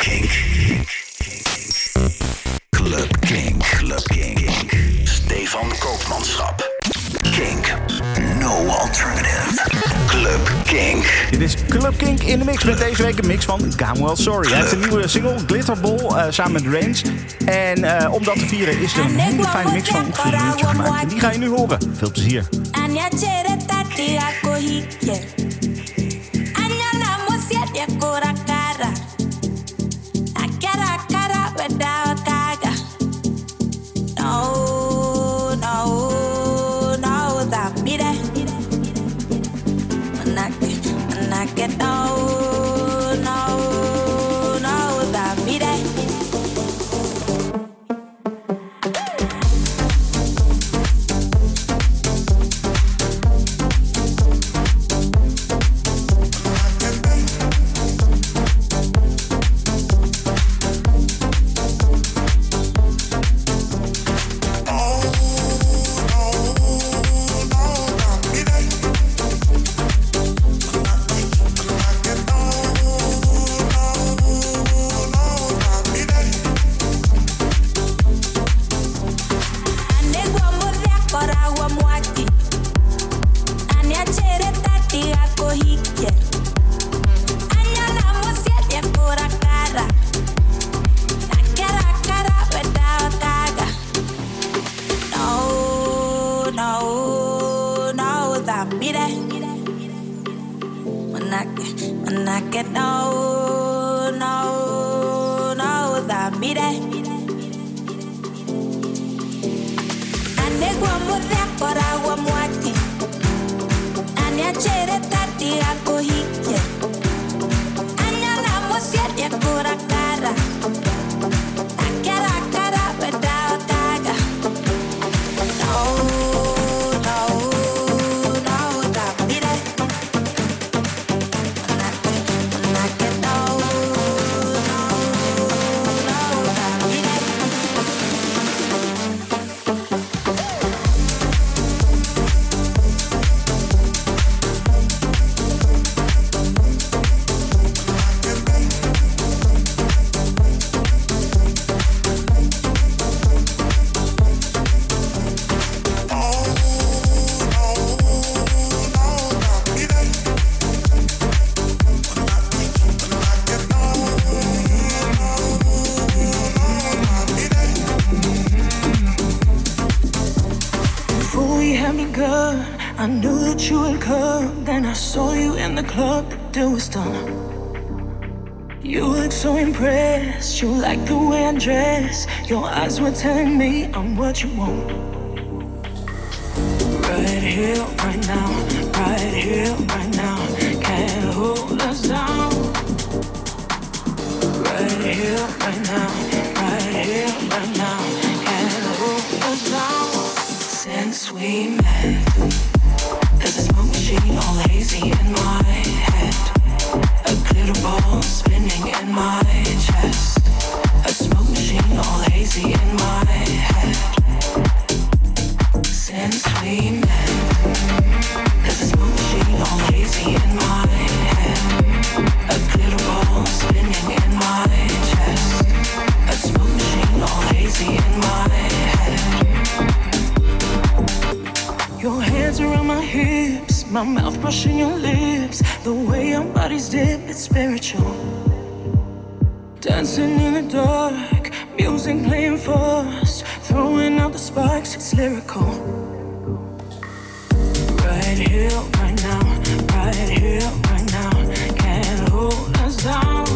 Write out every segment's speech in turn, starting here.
Kink. Club Kink. Club Kink. Stefan Koopmanschap. Kink. No alternative. Club Kink. Dit is Club Kink in de mix met deze week een mix van Gamwell Sorry. Hij heeft een nieuwe single, Glitterball, uh, samen met Range. En uh, om dat te vieren is er een hele fijne mix van ongeveer een uurtje gemaakt. En die ga je nu horen. Veel plezier. Tere tati ako hitje Anja namo sjedje korak You look so impressed, you like the way I dress. Your eyes were telling me I'm what you want. My mouth brushing your lips. The way our bodies dip, it's spiritual. Dancing in the dark Music playing for us, throwing out the sparks, it's lyrical. Right here, right now, right here, right now, can't hold us down.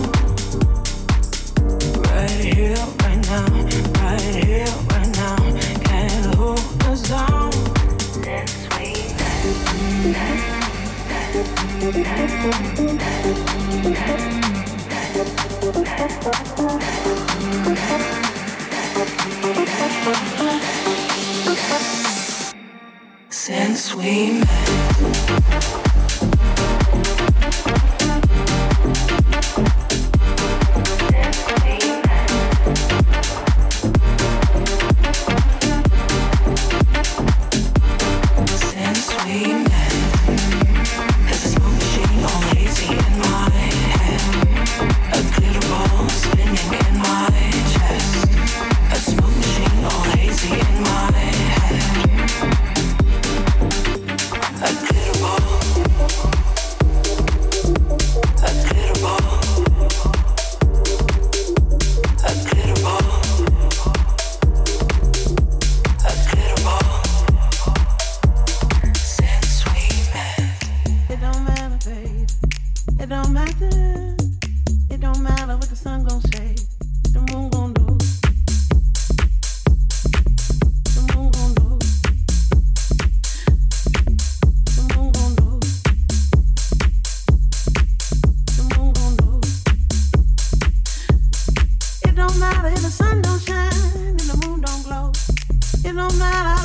Right here, right now, Since we met don't matter if the sun don't shine and the moon don't glow. It don't matter.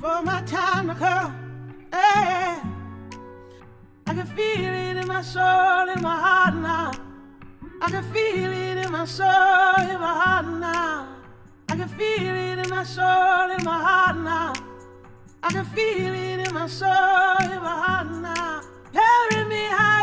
for my time to come. yeah, I can feel it in my soul, in my heart now. I can feel it in my soul, in my heart now. I can feel it in my soul, in my heart now. I can feel it in my soul, in my heart now. Carry me high.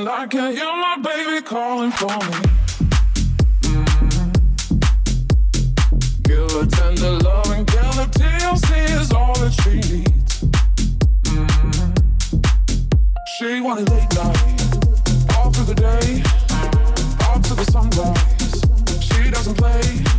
and I can hear my baby calling for me. Mm-hmm. Give her tender love and gather tears, is all that she needs. Mm-hmm. She wanted late night, all through the day, all to the sunrise. She doesn't play.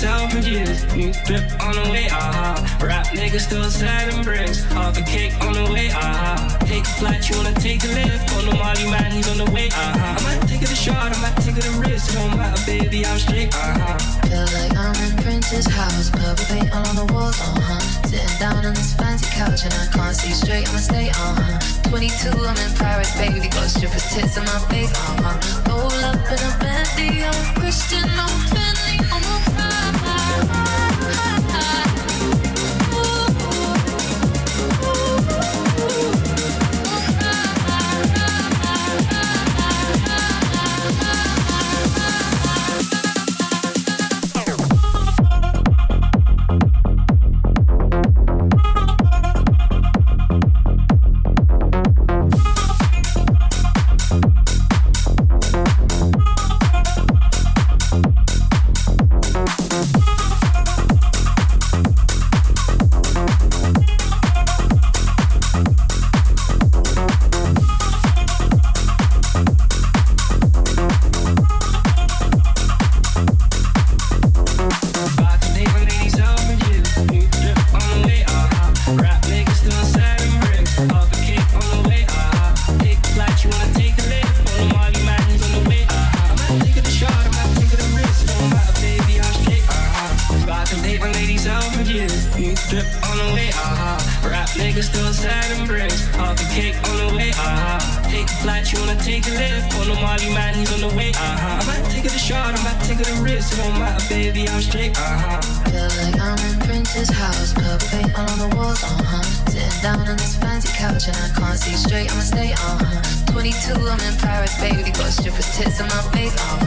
Years. New drip on the way, aha. Uh-huh. Rap niggas still sliding bricks. Half a cake on the way, aha. Uh-huh. Take a flight, you wanna take a lift. On the Molly man, he's on the way, aha. Uh-huh. I might take it a shot, I might take it a risk. It don't matter, baby, I'm straight, aha. Feel like I'm in Prince's house. Purple paint all on the walls, uh huh. Sitting down on this fancy couch and I can't see straight, I'ma stay, uh huh. 22, I'm in Paris, baby. Got strippers tits my face, uh huh. Roll up in a Bentley, I'm Christian, I'm to, I'm in Paris, baby. Got strippers tits in my face. Oh.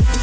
Bye.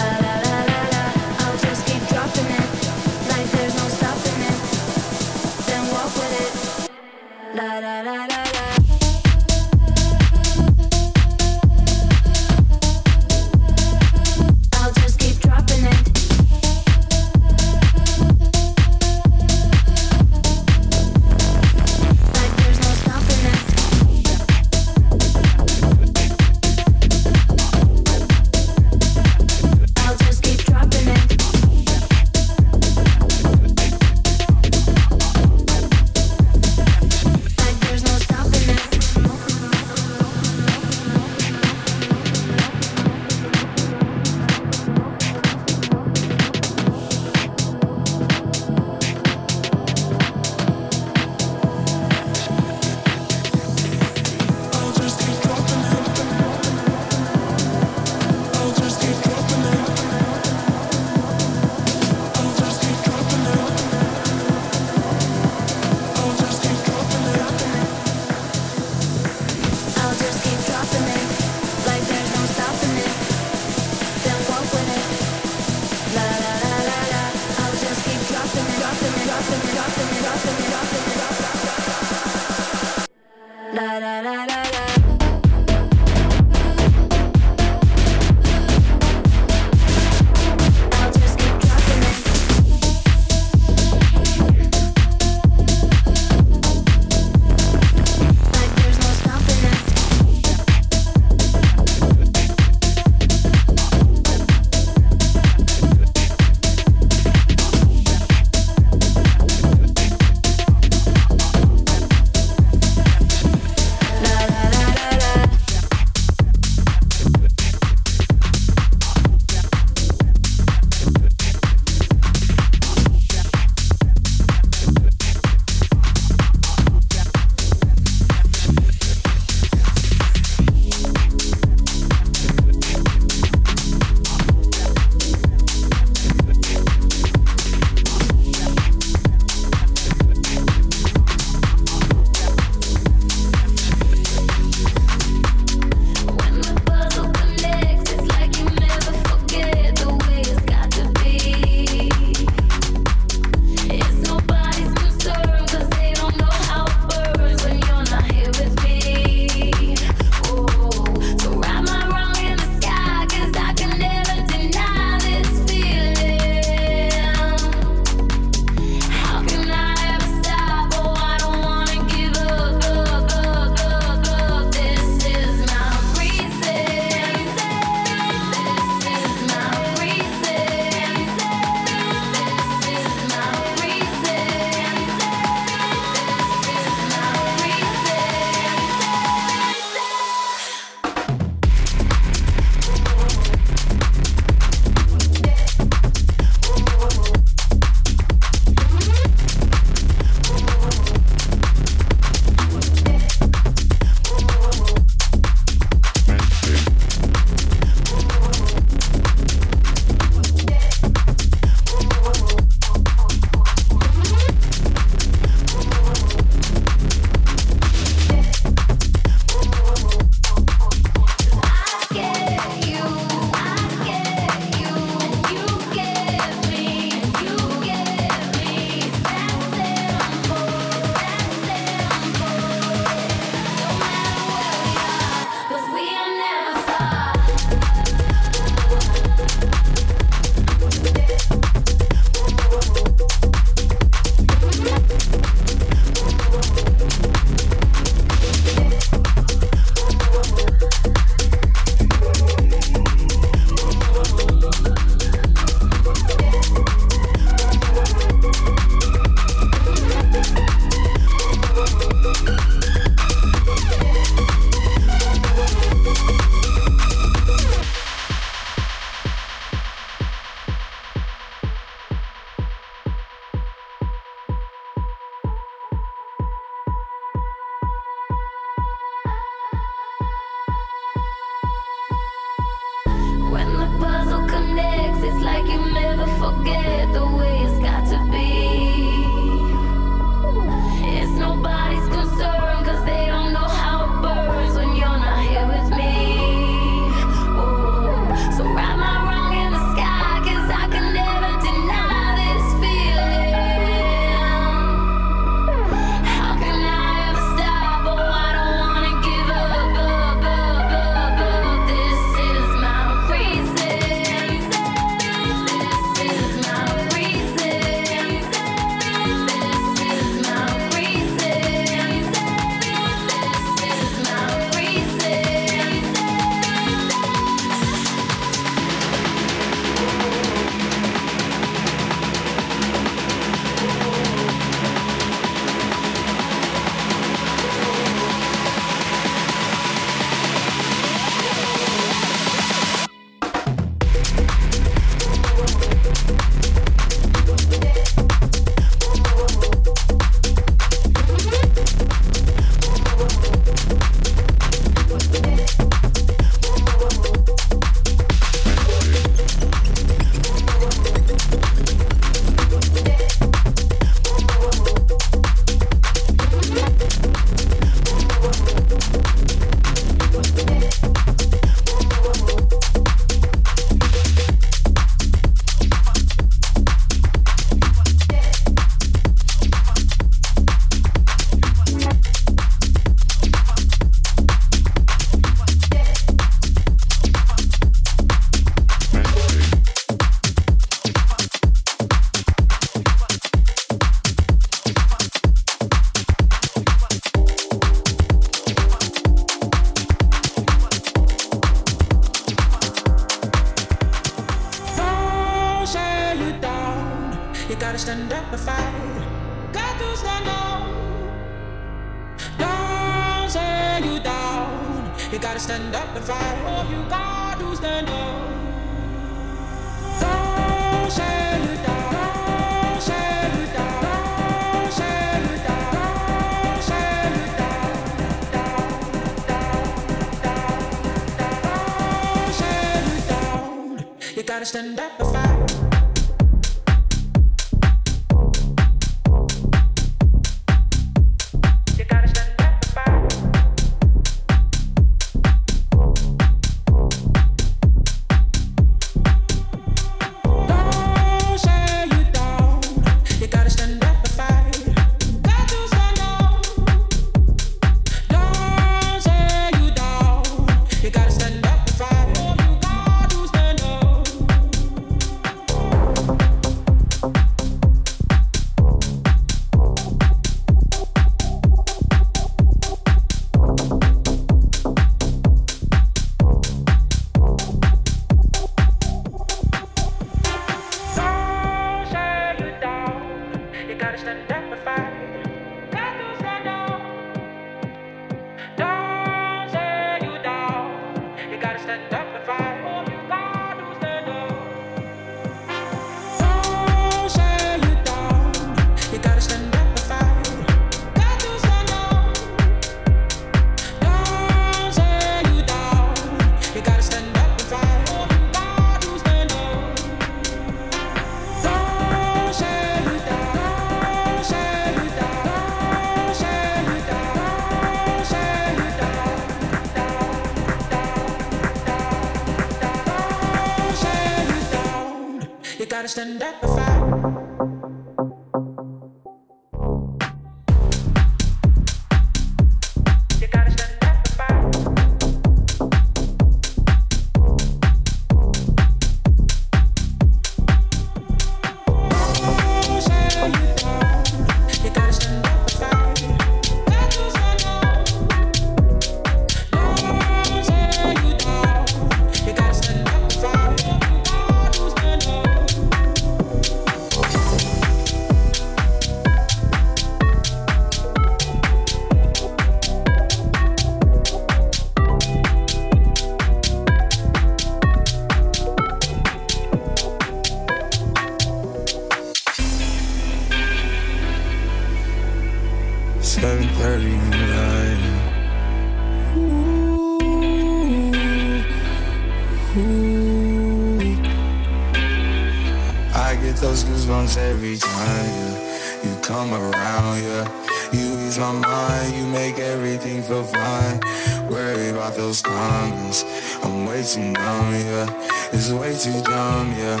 Worry about those comments. I'm way too numb, yeah. It's way too dumb, yeah.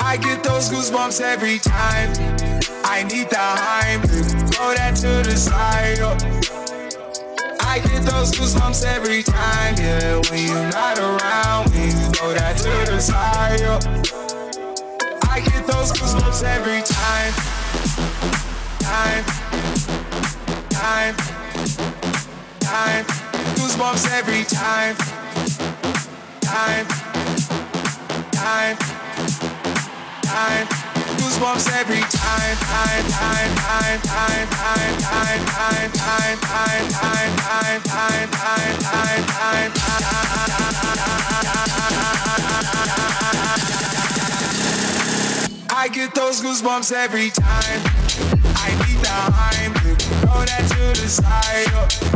I get those goosebumps every time. I need the hype, throw that to the side. yeah. I get those goosebumps every time, yeah. When you're not around, when you throw that to the side. yeah. I get those goosebumps every time. Time, time, time. Goosebumps every time. Time, time, time. Goosebumps every time. Time, time, time, time, time, time, time, time, time, time, time, time, time, time, time, I get those goosebumps every time. I need the hype, throw that to the side.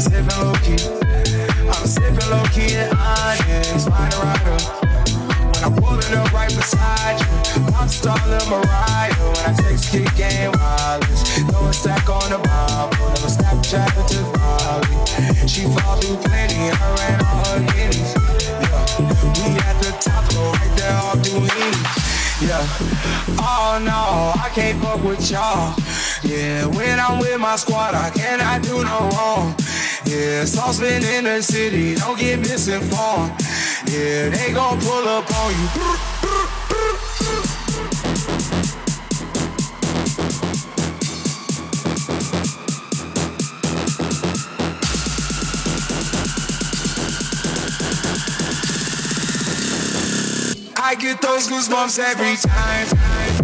flying, sipping low key. I'm sipping low key and honest, find a rider. When I'm pulling up right beside you, I'm stalling Mariah. When I text kick game wireless, throw a stack on the Bible, never Snapchat to Bali. She fall through plenty, her and all her guineas. Yeah, we at the top, so right there off Duini. Yeah, oh no, I can't fuck with y'all. Yeah, when I'm with my squad, I cannot do no wrong. Yeah, saucepan in the city, don't get misinformed. Yeah, they gon' pull up on you. I get those goosebumps every time.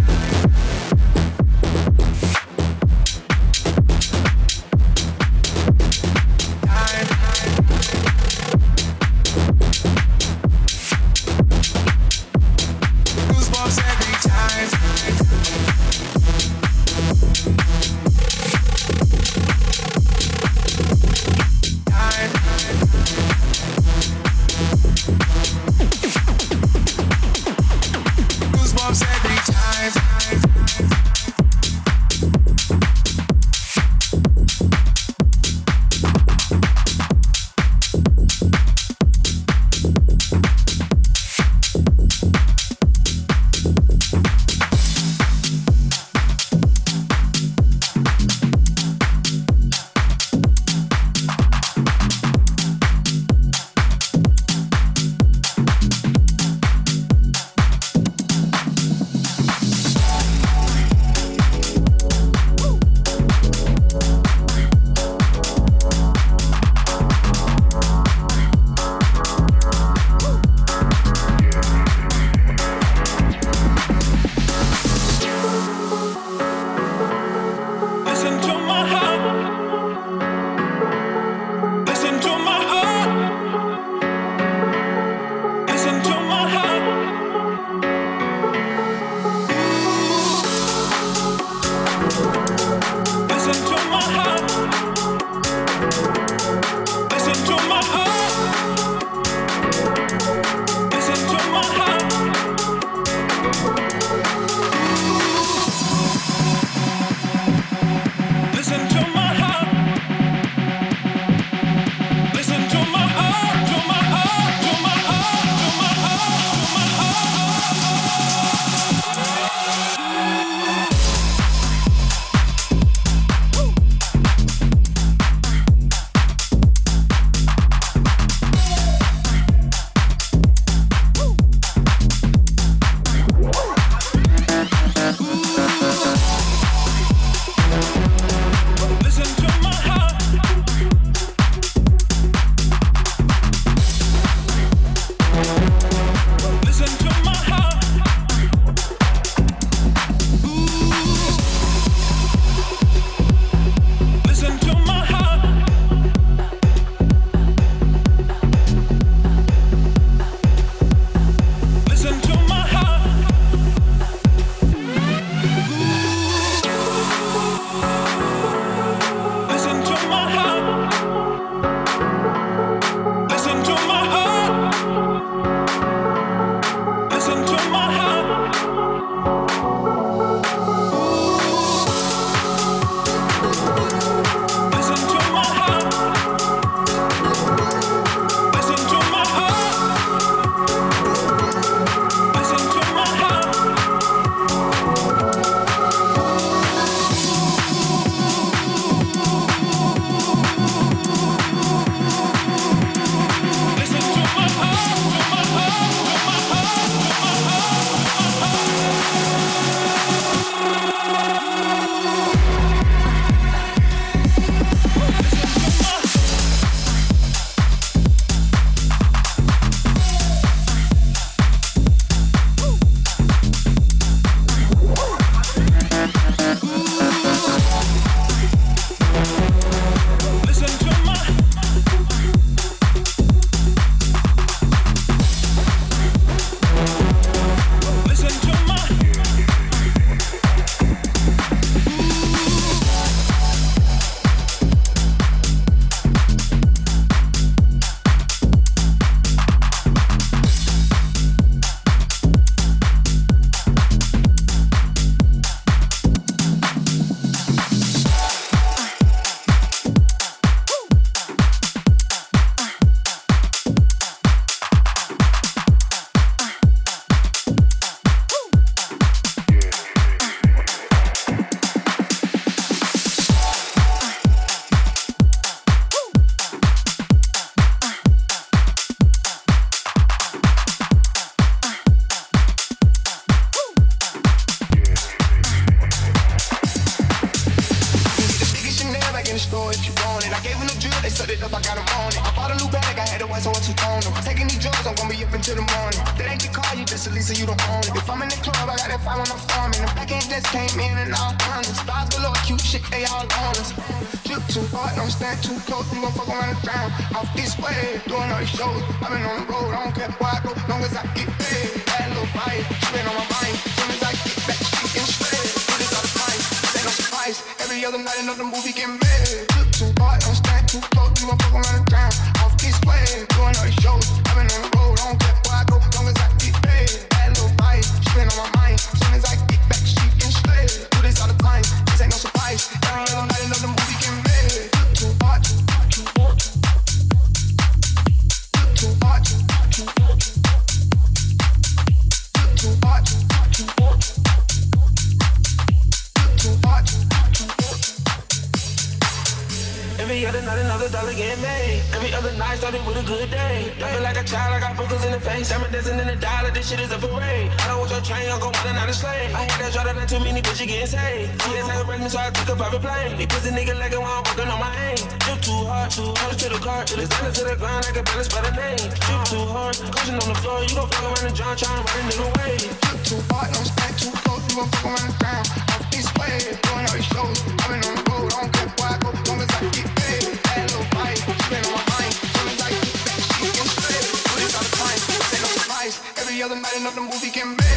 On my mind. As long as I get back. She can't stay. Do this all the she can another dollar get made. Every other night started with a good day. I feel like a child, I got boogers in the face. I'm a dancing in the dollar, this shit is a parade. I don't want your train, I'm gon' and not slave. I hate that shot that too many bitches getting saved. TSA arrest me, so I took a private plane. These pussy nigga like I'm working on my aim. Drip too hard, too hard to the car. Till it's down to the ground, I can balance by the name. Drip too hard, cushion on the floor. You gon' fuck around and John trying to run a nigga way. Drip too hard, don't stand too close, you gon' fuck around and drown. Off this way, doing all these shows. I've been on the road, I don't care where I go, long as I get straight. Do this all the time, this ain't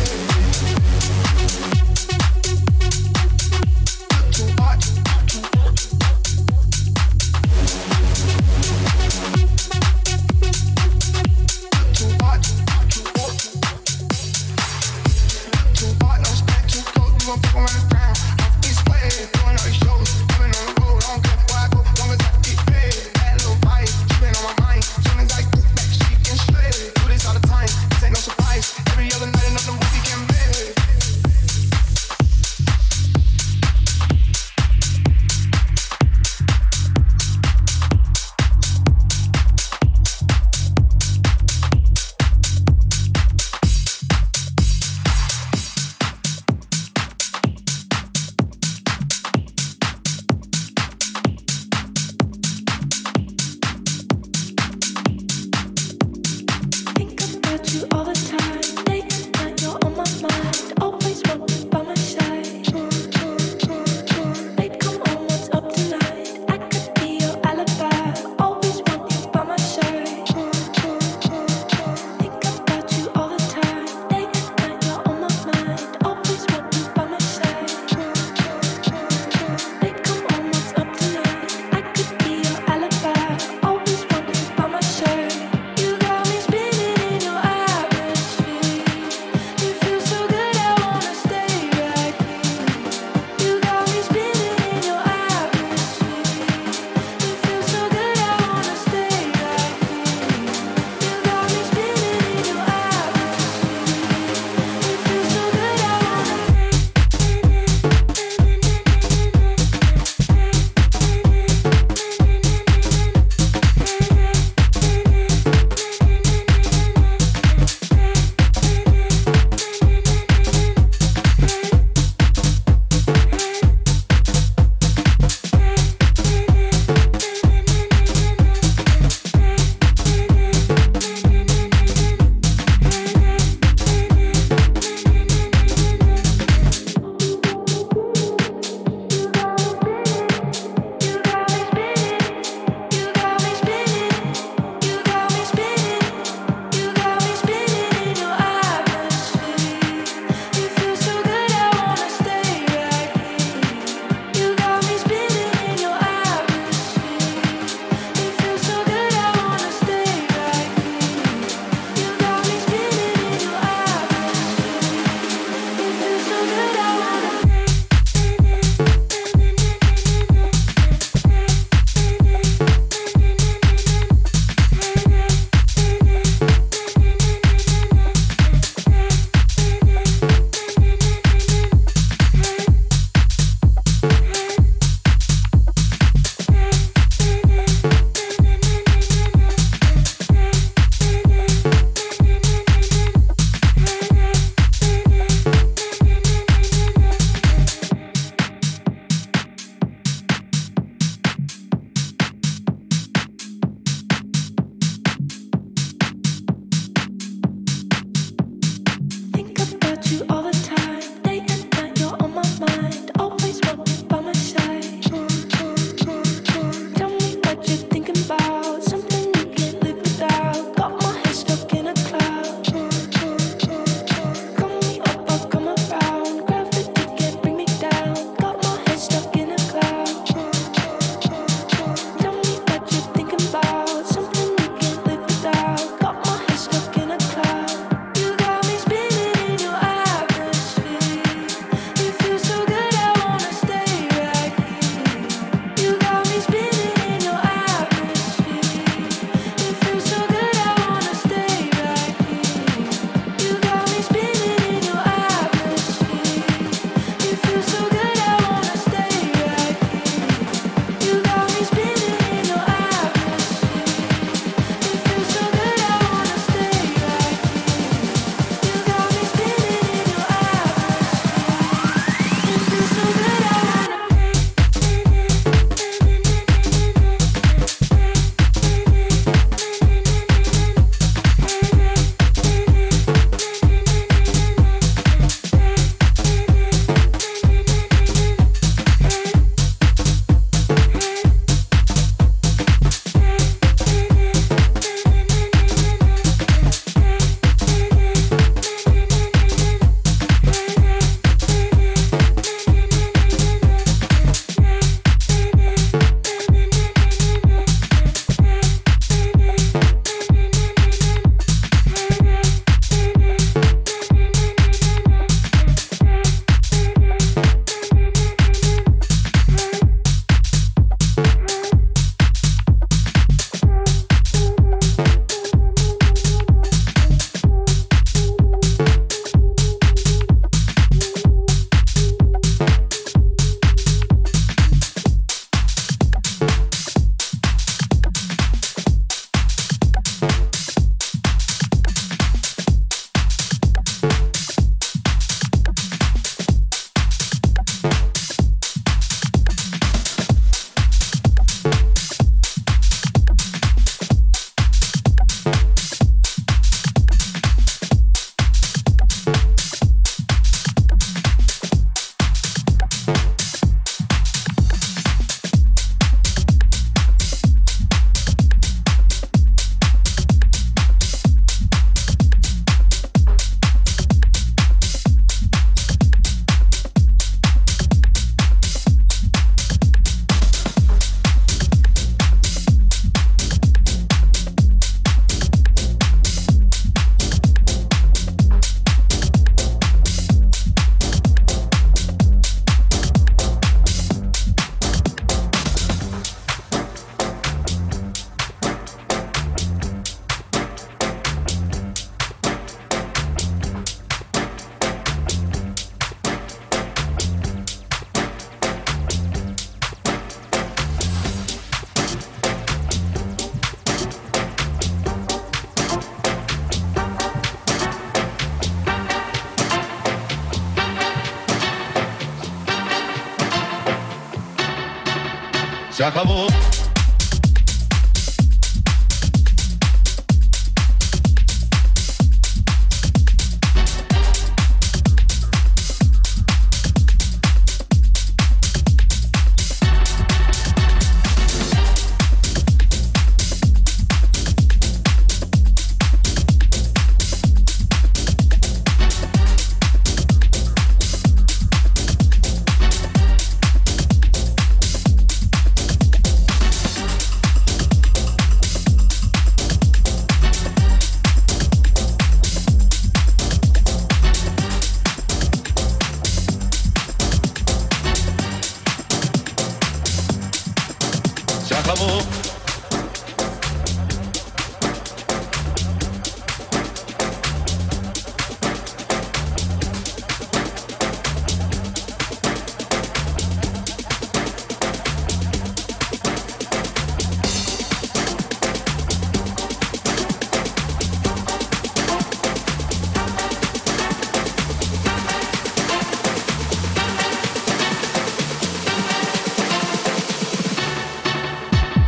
Se acabou.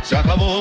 Já acabou.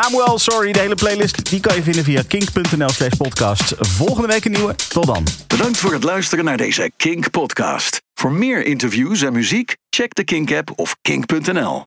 Gamuel Sorry. De hele playlist die kan je vinden via kink.nl slash podcast. Volgende week een nieuwe. Tot dan. Bedankt voor het luisteren naar deze Kink podcast. Voor meer interviews en muziek, check de Kink app of kink.nl.